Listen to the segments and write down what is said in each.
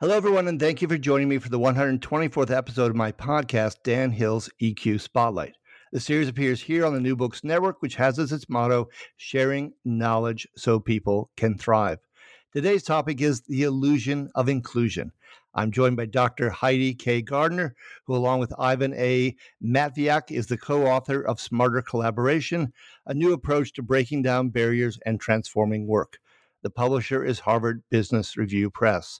Hello, everyone, and thank you for joining me for the 124th episode of my podcast, Dan Hill's EQ Spotlight. The series appears here on the New Books Network, which has as its motto, sharing knowledge so people can thrive. Today's topic is the illusion of inclusion. I'm joined by Dr. Heidi K. Gardner, who, along with Ivan A. Matviak, is the co author of Smarter Collaboration, a new approach to breaking down barriers and transforming work. The publisher is Harvard Business Review Press.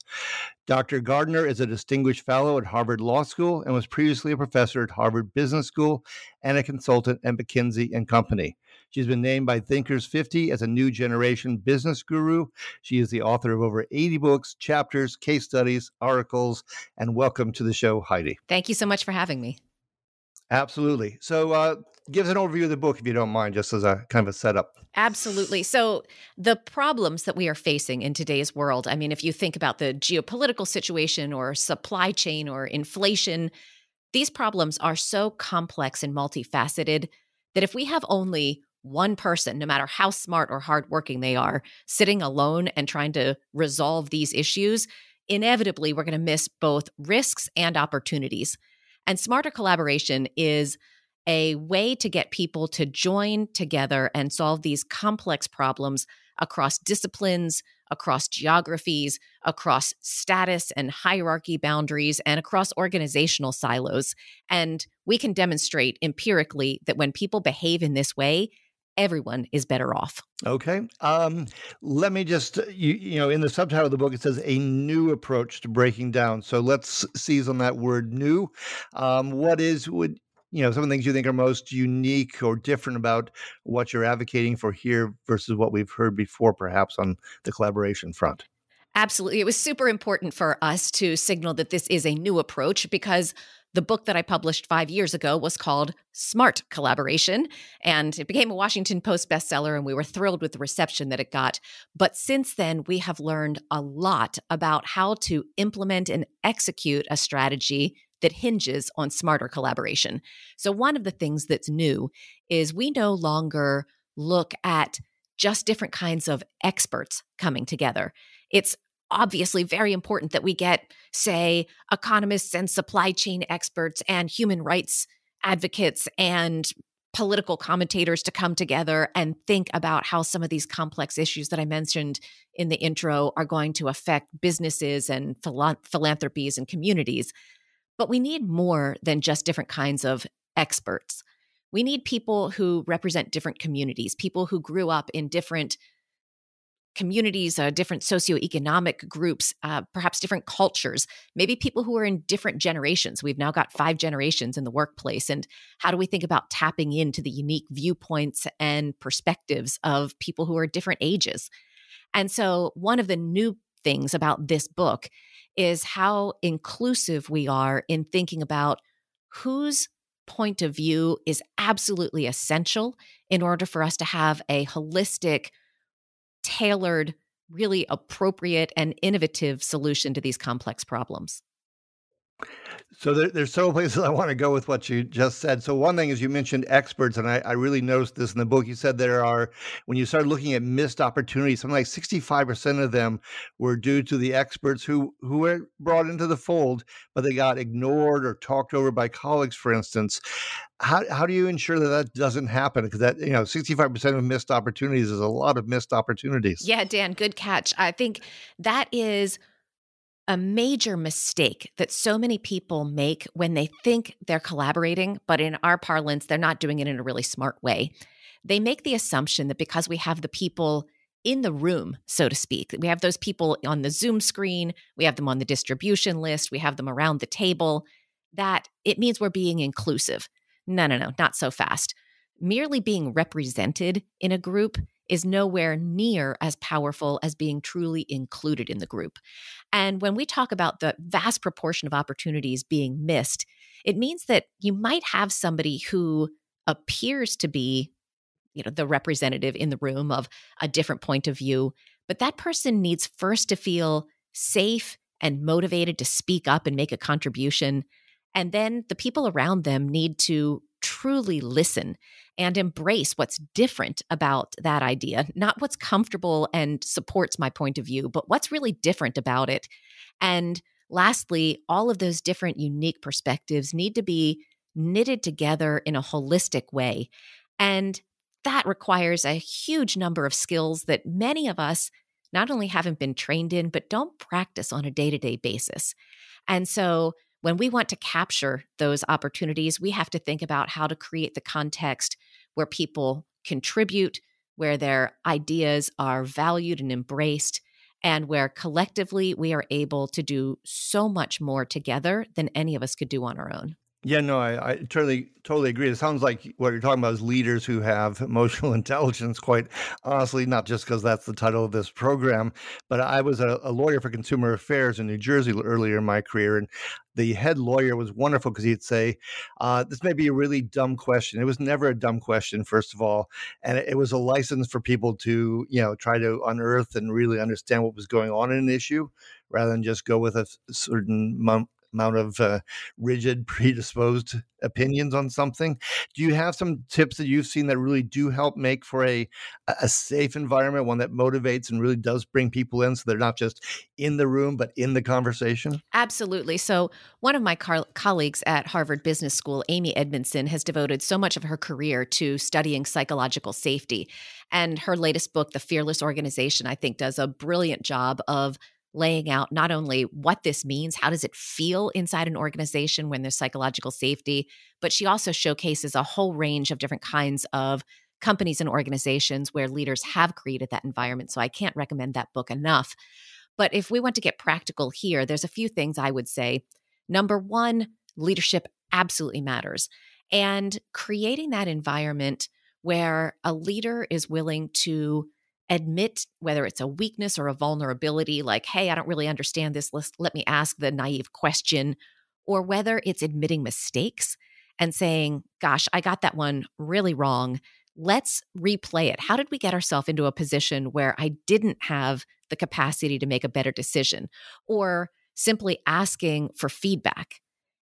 Dr. Gardner is a distinguished fellow at Harvard Law School and was previously a professor at Harvard Business School and a consultant at McKinsey and Company. She's been named by Thinkers 50 as a new generation business guru. She is the author of over 80 books, chapters, case studies, articles, and welcome to the show, Heidi. Thank you so much for having me. Absolutely. So, uh, give us an overview of the book if you don't mind, just as a kind of a setup. Absolutely. So, the problems that we are facing in today's world, I mean, if you think about the geopolitical situation or supply chain or inflation, these problems are so complex and multifaceted that if we have only one person, no matter how smart or hardworking they are, sitting alone and trying to resolve these issues, inevitably we're going to miss both risks and opportunities. And smarter collaboration is a way to get people to join together and solve these complex problems across disciplines, across geographies, across status and hierarchy boundaries, and across organizational silos. And we can demonstrate empirically that when people behave in this way, everyone is better off. Okay. Um, let me just, you, you know, in the subtitle of the book, it says a new approach to breaking down. So let's seize on that word new. Um, what is, would, you know, some of the things you think are most unique or different about what you're advocating for here versus what we've heard before, perhaps on the collaboration front? Absolutely. It was super important for us to signal that this is a new approach because the book that I published five years ago was called Smart Collaboration, and it became a Washington Post bestseller, and we were thrilled with the reception that it got. But since then, we have learned a lot about how to implement and execute a strategy that hinges on smarter collaboration. So, one of the things that's new is we no longer look at just different kinds of experts coming together. It's obviously very important that we get, say, economists and supply chain experts and human rights advocates and political commentators to come together and think about how some of these complex issues that I mentioned in the intro are going to affect businesses and philanthropies and communities. But we need more than just different kinds of experts. We need people who represent different communities, people who grew up in different communities, uh, different socioeconomic groups, uh, perhaps different cultures, maybe people who are in different generations. We've now got five generations in the workplace. And how do we think about tapping into the unique viewpoints and perspectives of people who are different ages? And so, one of the new things about this book is how inclusive we are in thinking about whose point of view is absolutely essential in order for us to have a holistic, tailored, really appropriate, and innovative solution to these complex problems. So there, there's several places I want to go with what you just said. So one thing is you mentioned experts, and I, I, really noticed this in the book. You said there are, when you started looking at missed opportunities, something like 65% of them were due to the experts who who were brought into the fold, but they got ignored or talked over by colleagues, for instance. How, how do you ensure that that doesn't happen? Because that, you know, 65% of missed opportunities is a lot of missed opportunities. Yeah, Dan, good catch. I think that is – a major mistake that so many people make when they think they're collaborating, but in our parlance, they're not doing it in a really smart way. They make the assumption that because we have the people in the room, so to speak, we have those people on the Zoom screen, we have them on the distribution list, we have them around the table, that it means we're being inclusive. No, no, no, not so fast. merely being represented in a group is nowhere near as powerful as being truly included in the group. And when we talk about the vast proportion of opportunities being missed, it means that you might have somebody who appears to be you know the representative in the room of a different point of view but that person needs first to feel safe and motivated to speak up and make a contribution and then the people around them need to truly listen and embrace what's different about that idea, not what's comfortable and supports my point of view, but what's really different about it. And lastly, all of those different unique perspectives need to be knitted together in a holistic way. And that requires a huge number of skills that many of us not only haven't been trained in, but don't practice on a day to day basis. And so when we want to capture those opportunities, we have to think about how to create the context where people contribute, where their ideas are valued and embraced, and where collectively we are able to do so much more together than any of us could do on our own. Yeah, no, I, I totally totally agree. It sounds like what you're talking about is leaders who have emotional intelligence. Quite honestly, not just because that's the title of this program, but I was a, a, lawyer for consumer affairs in New Jersey earlier in my career, and the head lawyer was wonderful because he'd say, uh, "This may be a really dumb question. It was never a dumb question, first of all, and it, it was a license for people to, you know, try to unearth and really understand what was going on in an issue." rather than just go with a certain amount of uh, rigid, predisposed opinions on something. Do you have some tips that you've seen that really do help make for a a safe environment, one that motivates and really does bring people in, so they're not just in the room but in the conversation? Absolutely. So one of my car- colleagues at Harvard Business School, Amy Edmondson, has devoted so much of her career to studying psychological safety, and her latest book, The Fearless Organization, I think, does a brilliant job of laying out not only what this means, how does it feel inside an organization when there's psychological safety, but she also showcases a whole range of different kinds of companies and organizations where leaders have created that environment. So I can't recommend that book enough. But if we want to get practical here, there's a few things I would say. Number one, leadership absolutely matters. And creating that environment where a leader is willing to admit whether it's a weakness or a vulnerability, like, hey, I don't really understand this. Let's, let me ask the naive question, or whether it's admitting mistakes and saying, gosh, I got that one really wrong. Let's replay it. How did we get ourselves into a position where I didn't have the capacity to make a better decision? Or simply asking for feedback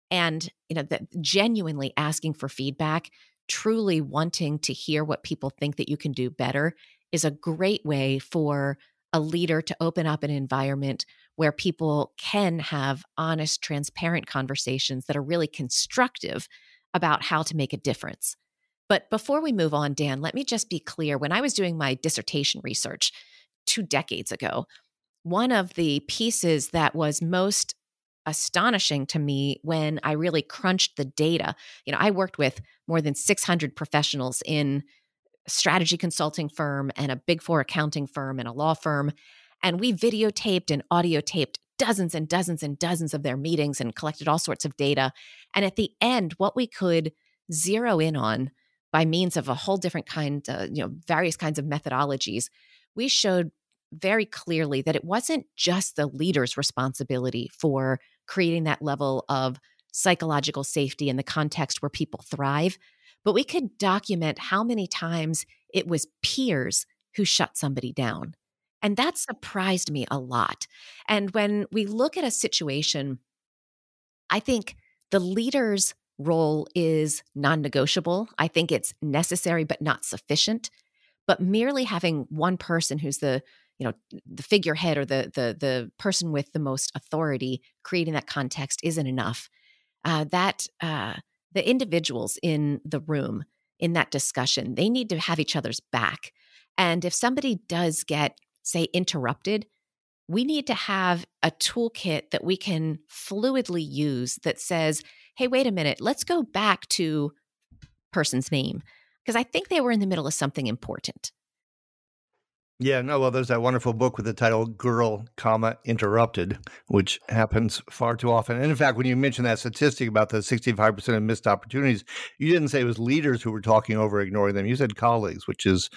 and you know that genuinely asking for feedback truly wanting to hear what people think that you can do better is a great way for a leader to open up an environment where people can have honest, transparent conversations that are really constructive about how to make a difference. But before we move on, Dan, let me just be clear. When I was doing my dissertation research two decades ago, one of the pieces that was most astonishing to me when I really crunched the data, you know, I worked with more than 600 professionals in strategy consulting firm and a big four accounting firm and a law firm. And we videotaped and audio taped dozens and dozens and dozens of their meetings and collected all sorts of data. And at the end, what we could zero in on by means of a whole different kind, uh, you know, various kinds of methodologies, we showed very clearly that it wasn't just the leader's responsibility for creating that level of psychological safety in the context where people thrive, but we could document how many times it was peers who shut somebody down. And that surprised me a lot. And when we look at a situation, I think the leader's role is non negotiable. I think it's necessary, but not sufficient. But merely having one person who's the you know the figurehead or the the the person with the most authority creating that context isn't enough uh, that uh, the individuals in the room in that discussion, they need to have each other's back. And if somebody does get, say, interrupted, we need to have a toolkit that we can fluidly use that says, hey, wait a minute, let's go back to person's name. Because I think they were in the middle of something important. Yeah, no, well, there's that wonderful book with the title Girl, comma, Interrupted, which happens far too often. And in fact, when you mentioned that statistic about the 65% of missed opportunities, you didn't say it was leaders who were talking over ignoring them. You said colleagues, which is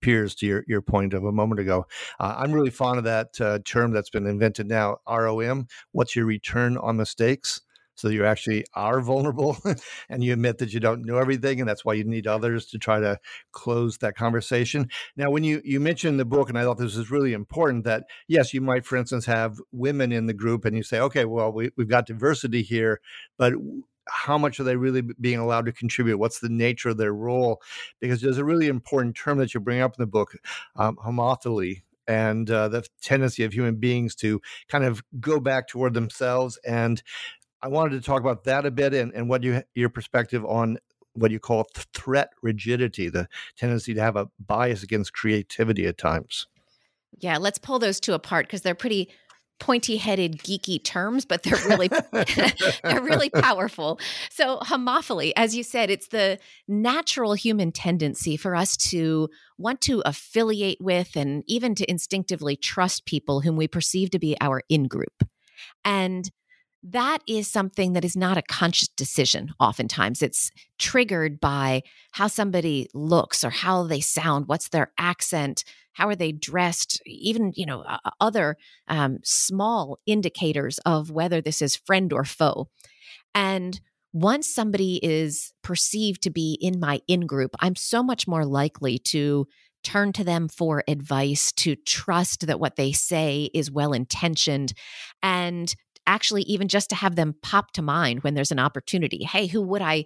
peers to your, your point of a moment ago. Uh, I'm really fond of that uh, term that's been invented now, ROM. What's your return on mistakes? So you actually are vulnerable and you admit that you don't know everything and that's why you need others to try to close that conversation now when you you mentioned the book and i thought this is really important that yes you might for instance have women in the group and you say okay well we, we've got diversity here but how much are they really being allowed to contribute? What's the nature of their role? Because there's a really important term that you bring up in the book, um, homophily, and uh, the tendency of human beings to kind of go back toward themselves and I wanted to talk about that a bit and, and what you your perspective on what you call threat rigidity, the tendency to have a bias against creativity at times. Yeah, let's pull those two apart because they're pretty pointy-headed geeky terms but they're really they're really powerful so homophily as you said it's the natural human tendency for us to want to affiliate with and even to instinctively trust people whom we perceive to be our in group and that is something that is not a conscious decision oftentimes. It's triggered by how somebody looks or how they sound what's their accent how are they dressed even you know other um, small indicators of whether this is friend or foe. And once somebody is perceived to be in my in group i'm so much more likely to turn to them for advice, to trust that what they say is well intentioned, and actually even just to have them pop to mind when there's an opportunity. Hey, who would I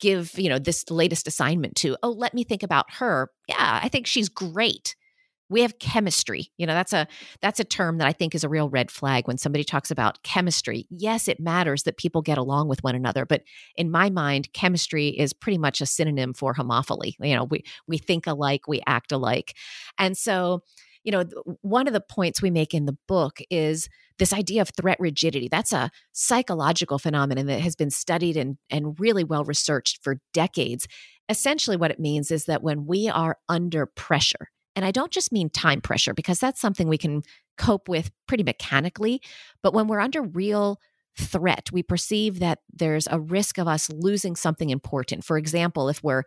give, you know, this latest assignment to? Oh, let me think about her. Yeah, I think she's great. We have chemistry. You know, that's a that's a term that I think is a real red flag when somebody talks about chemistry. Yes, it matters that people get along with one another, but in my mind, chemistry is pretty much a synonym for homophily. You know, we we think alike, we act alike. And so you know, one of the points we make in the book is this idea of threat rigidity. That's a psychological phenomenon that has been studied and, and really well researched for decades. Essentially, what it means is that when we are under pressure, and I don't just mean time pressure, because that's something we can cope with pretty mechanically, but when we're under real threat, we perceive that there's a risk of us losing something important. For example, if we're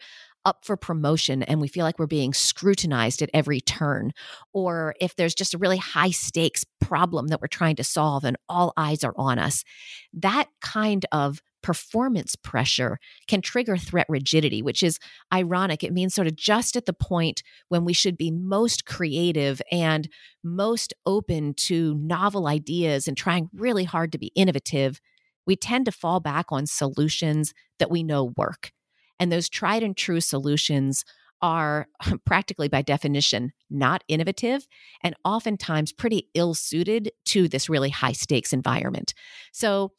up for promotion and we feel like we're being scrutinized at every turn, or if there's just a really high stakes problem that we're trying to solve and all eyes are on us, that kind of performance pressure can trigger threat rigidity, which is ironic. It means sort of just at the point when we should be most creative and most open to novel ideas and trying really hard to be innovative, we tend to fall back on solutions that we know work. And those tried and true solutions are practically by definition not innovative and oftentimes pretty ill suited to this really high stakes environment. So,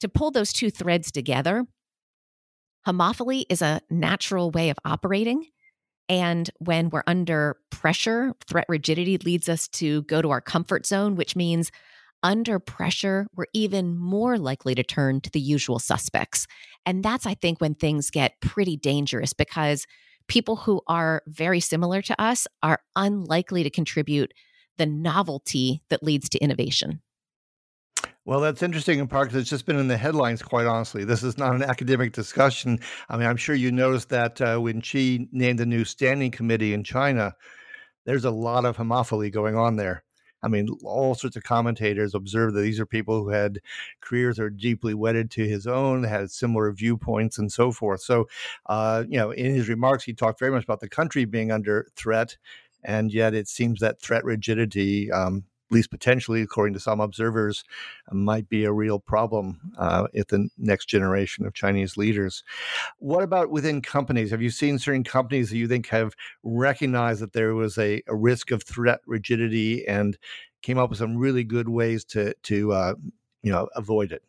to pull those two threads together, homophily is a natural way of operating. And when we're under pressure, threat rigidity leads us to go to our comfort zone, which means under pressure, we're even more likely to turn to the usual suspects. And that's, I think, when things get pretty dangerous because people who are very similar to us are unlikely to contribute the novelty that leads to innovation. Well, that's interesting in part because it's just been in the headlines, quite honestly. This is not an academic discussion. I mean, I'm sure you noticed that uh, when Xi named the new standing committee in China, there's a lot of homophily going on there. I mean, all sorts of commentators observed that these are people who had careers that are deeply wedded to his own, had similar viewpoints, and so forth. So, uh, you know, in his remarks, he talked very much about the country being under threat, and yet it seems that threat rigidity um, least potentially, according to some observers, might be a real problem uh, at the next generation of Chinese leaders. What about within companies? Have you seen certain companies that you think have recognized that there was a, a risk of threat rigidity and came up with some really good ways to to uh, you know avoid it?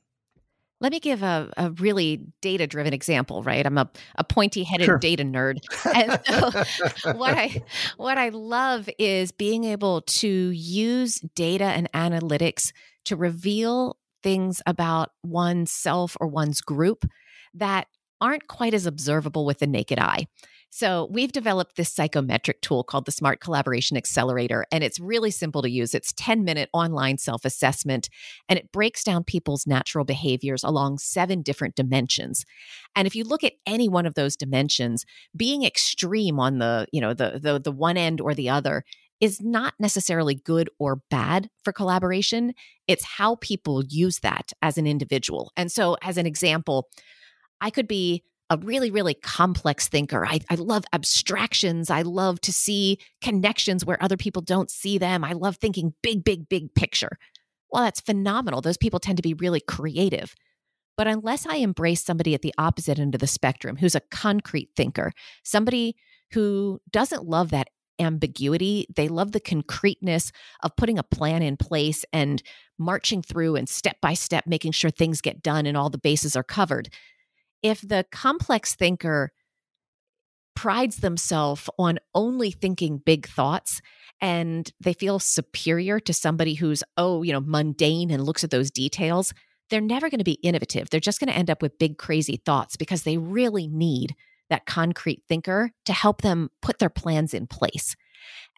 Let me give a, a really data driven example, right? I'm a, a pointy headed sure. data nerd. And so what I what I love is being able to use data and analytics to reveal things about oneself or one's group that aren't quite as observable with the naked eye. So, we've developed this psychometric tool called the Smart Collaboration Accelerator, and it's really simple to use. It's 10 minute online self assessment, and it breaks down people's natural behaviors along seven different dimensions. And if you look at any one of those dimensions, being extreme on the, you know, the, the, the one end or the other is not necessarily good or bad for collaboration. It's how people use that as an individual. And so, as an example, I could be a really, really complex thinker. I, I love abstractions. I love to see connections where other people don't see them. I love thinking big, big, big picture. Well, that's phenomenal. Those people tend to be really creative. But unless I embrace somebody at the opposite end of the spectrum who's a concrete thinker, somebody who doesn't love that ambiguity, they love the concreteness of putting a plan in place and marching through and step by step making sure things get done and all the bases are covered if the complex thinker prides themselves on only thinking big thoughts and they feel superior to somebody who's oh you know mundane and looks at those details they're never going to be innovative. They're just going to end up with big crazy thoughts because they really need that concrete thinker to help them put their plans in place.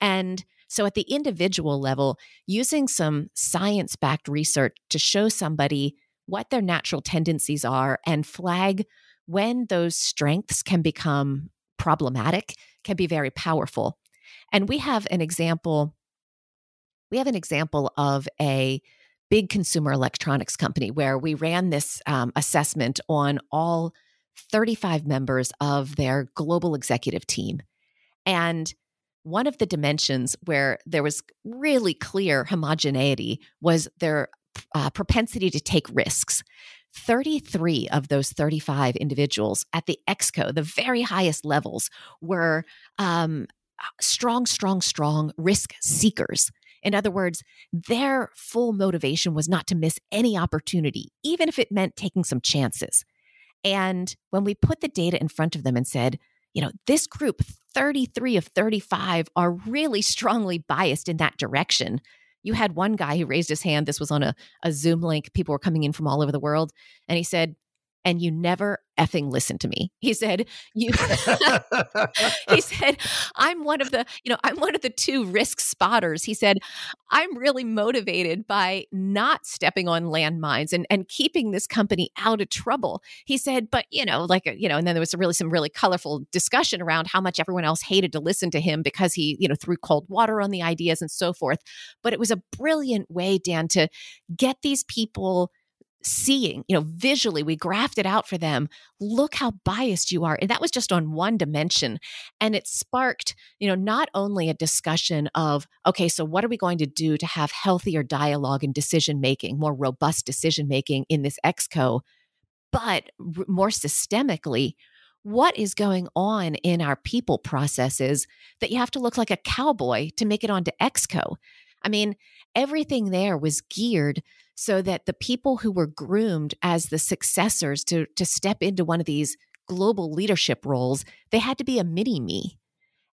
And so at the individual level using some science backed research to show somebody what their natural tendencies are and flag when those strengths can become problematic can be very powerful. And we have an example we have an example of a big consumer electronics company where we ran this um, assessment on all 35 members of their global executive team. And one of the dimensions where there was really clear homogeneity was their uh, propensity to take risks. 33 of those 35 individuals at the exco, the very highest levels, were um, strong, strong, strong risk seekers. In other words, their full motivation was not to miss any opportunity, even if it meant taking some chances. And when we put the data in front of them and said, you know, this group, 33 of 35, are really strongly biased in that direction you had one guy who raised his hand. This was on a, a Zoom link. People were coming in from all over the world. And he said, and you never effing listen to me. He said, you He said, I'm one of the, you know, I'm one of the two risk spotters. He said, I'm really motivated by not stepping on landmines and and keeping this company out of trouble. He said, but you know, like uh, you know, and then there was really some really colorful discussion around how much everyone else hated to listen to him because he, you know, threw cold water on the ideas and so forth. But it was a brilliant way, Dan, to get these people seeing, you know, visually, we graphed it out for them. Look how biased you are. And that was just on one dimension. And it sparked, you know, not only a discussion of, okay, so what are we going to do to have healthier dialogue and decision making, more robust decision making in this exco, but r- more systemically, what is going on in our people processes that you have to look like a cowboy to make it onto exco? I mean, everything there was geared so that the people who were groomed as the successors to to step into one of these global leadership roles, they had to be a mini me.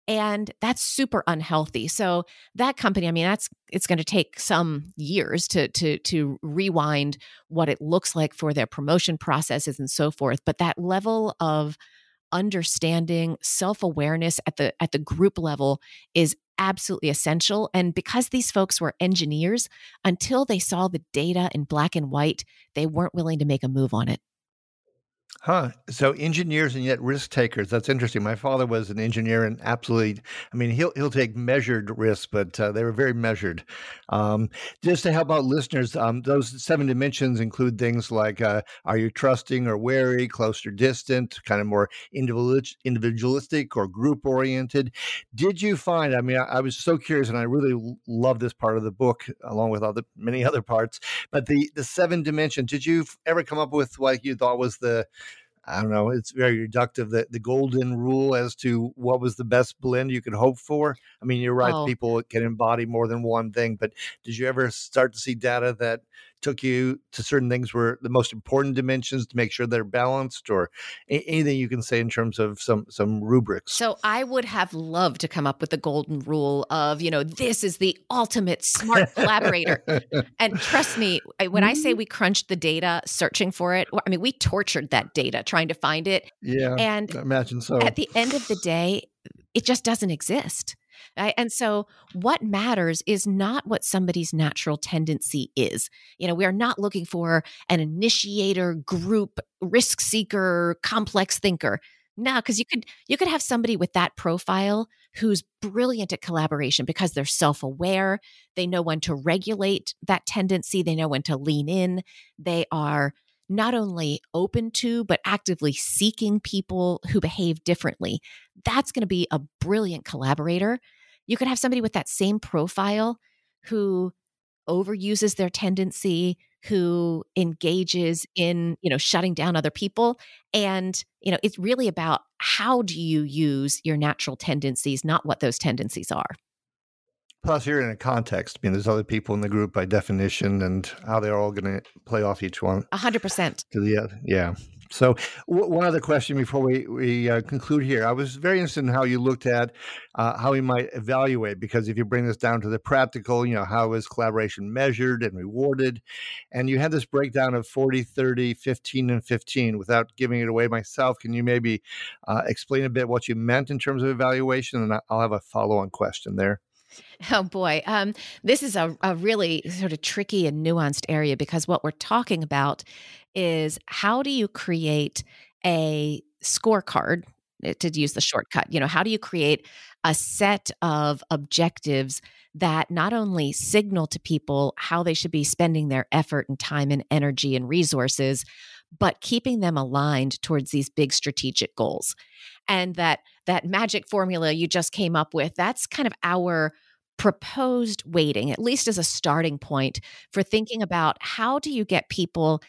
And that's super unhealthy. So that company, I mean, that's it's going to take some years to to to rewind what it looks like for their promotion processes and so forth. But that level of understanding self-awareness at the at the group level is absolutely essential. And because these folks were engineers, until they saw the data in black and white, they weren't willing to make a move on it. Huh. So engineers and yet risk takers. That's interesting. My father was an engineer and absolutely, I mean, he'll he'll take measured risks, but uh, they were very measured. Um, just to help out listeners, um, those seven dimensions include things like uh, are you trusting or wary, close or distant, kind of more individualistic or group oriented. Did you find? I mean, I, I was so curious, and I really love this part of the book, along with other many other parts. But the the seven dimensions. Did you ever come up with what you thought was the I don't know, it's very reductive. The, the golden rule as to what was the best blend you could hope for. I mean, you're right, oh. people can embody more than one thing, but did you ever start to see data that took you to certain things were the most important dimensions to make sure they're balanced, or anything you can say in terms of some some rubrics? So I would have loved to come up with the golden rule of you know this is the ultimate smart collaborator, and trust me when I say mm-hmm. we crunched the data searching for it, I mean we tortured that data trying to find it. Yeah, and I imagine so. At the end of the day, it just doesn't exist. Right? And so, what matters is not what somebody's natural tendency is. You know, we are not looking for an initiator, group, risk seeker, complex thinker. No, because you could you could have somebody with that profile who's brilliant at collaboration because they're self-aware, they know when to regulate that tendency, they know when to lean in, they are not only open to, but actively seeking people who behave differently. That's going to be a brilliant collaborator. You could have somebody with that same profile who overuses their tendency, who engages in, you know, shutting down other people. And, you know, it's really about how do you use your natural tendencies, not what those tendencies are. Plus, you're in a context. I mean, there's other people in the group by definition, and how they're all going to play off each one. A hundred percent. Yeah, yeah. So, w- one other question before we we uh, conclude here. I was very interested in how you looked at uh, how we might evaluate, because if you bring this down to the practical, you know, how is collaboration measured and rewarded? And you had this breakdown of 40, 30, 15, and 15. Without giving it away myself, can you maybe uh, explain a bit what you meant in terms of evaluation? And I'll have a follow on question there. Oh boy. Um, this is a, a really sort of tricky and nuanced area because what we're talking about is how do you create a scorecard eh, to use the shortcut? You know, how do you create a set of objectives that not only signal to people how they should be spending their effort and time and energy and resources, but keeping them aligned towards these big strategic goals. And that that magic formula you just came up with, that's kind of our proposed weighting, at least as a starting point for thinking about how do you get people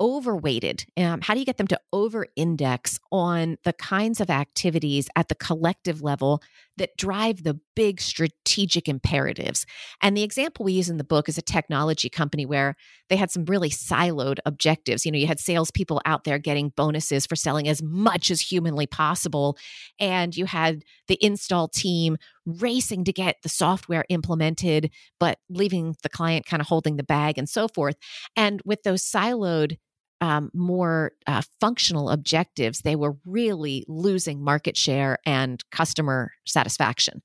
overweighted? Um, how do you get them to over index on the kinds of activities at the collective level that drive the big strategic imperatives? And the example we use in the book is a technology company where they had some really siloed objectives. You know, you had salespeople out there getting bonuses for selling as much as humanly possible, and you had the install team racing to get the software implemented, but leaving the client kind of holding the bag and so forth. And with those siloed um, more uh, functional objectives, they were really losing market share and customer satisfaction.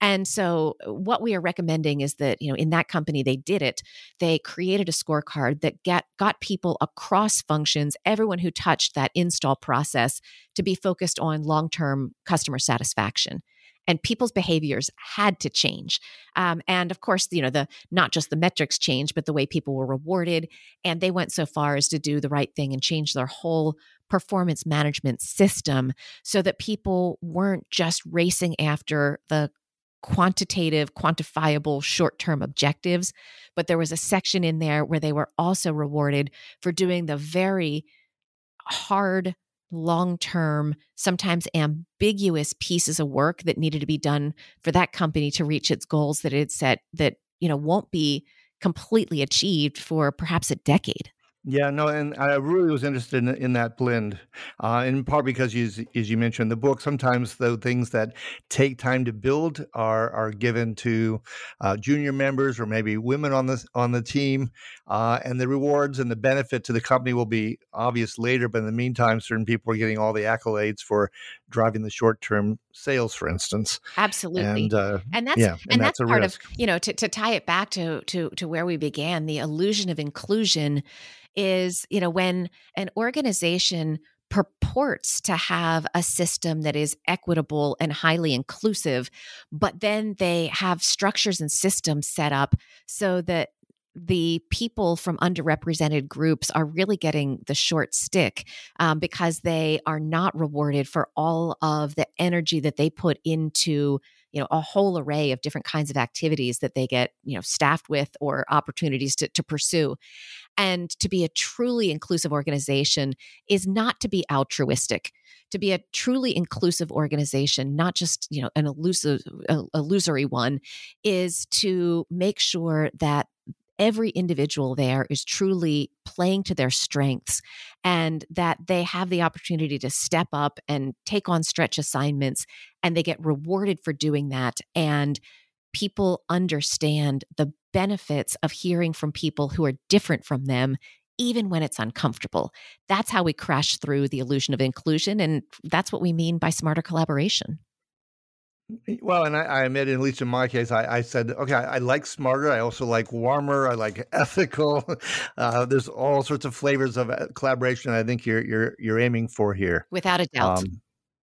And so, uh, what we are recommending is that you know in that company they did it. They created a scorecard that get got people across functions, everyone who touched that install process, to be focused on long term customer satisfaction and people's behaviors had to change. Um, and of course you know the not just the metrics changed but the way people were rewarded and they went so far as to do the right thing and change their whole performance management system so that people weren't just racing after the quantitative quantifiable short-term objectives but there was a section in there where they were also rewarded for doing the very hard long term, sometimes ambiguous pieces of work that needed to be done for that company to reach its goals that it set that, you know, won't be completely achieved for perhaps a decade. Yeah, no, and I really was interested in, in that blend, uh, in part because, you, as you mentioned in the book, sometimes the things that take time to build are are given to uh, junior members or maybe women on the on the team, uh, and the rewards and the benefit to the company will be obvious later. But in the meantime, certain people are getting all the accolades for driving the short term sales, for instance. Absolutely, and uh, and that's yeah, and, and that's, that's part risk. of you know to to tie it back to to to where we began, the illusion of inclusion is, you know, when an organization purports to have a system that is equitable and highly inclusive, but then they have structures and systems set up so that the people from underrepresented groups are really getting the short stick um, because they are not rewarded for all of the energy that they put into you know a whole array of different kinds of activities that they get you know staffed with or opportunities to, to pursue. And to be a truly inclusive organization is not to be altruistic. To be a truly inclusive organization not just you know an elusive illusory one is to make sure that every individual there is truly playing to their strengths and that they have the opportunity to step up and take on stretch assignments and they get rewarded for doing that. And people understand the benefits of hearing from people who are different from them even when it's uncomfortable. That's how we crash through the illusion of inclusion. And that's what we mean by smarter collaboration. Well, and I, I admit, at least in my case, I, I said, okay, I, I, like smarter. I also like warmer. I like ethical. Uh, there's all sorts of flavors of uh, collaboration. I think you're you're you're aiming for here, without a doubt. Um,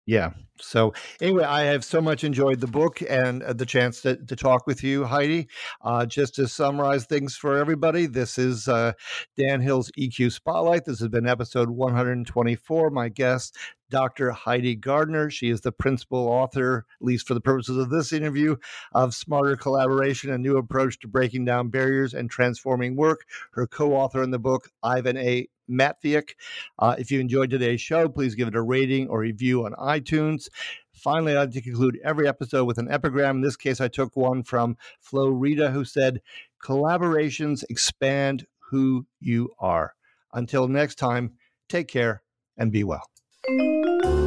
yeah. So anyway, I have so much enjoyed the book and uh, the chance to, to talk with you, Heidi. Uh, just to summarize things for everybody, this is uh, Dan Hill's EQ Spotlight. This has been episode 124. My guest, Dr. Heidi Gardner. She is the principal author, at least for the purposes of this interview, of Smarter Collaboration, a new approach to breaking down barriers and transforming work. Her co author in the book, Ivan A. Matviak. Uh, if you enjoyed today's show, please give it a rating or review on iTunes. Finally, I'd like to conclude every episode with an epigram. In this case, I took one from Flo Rida, who said, Collaborations expand who you are. Until next time, take care and be well. うん。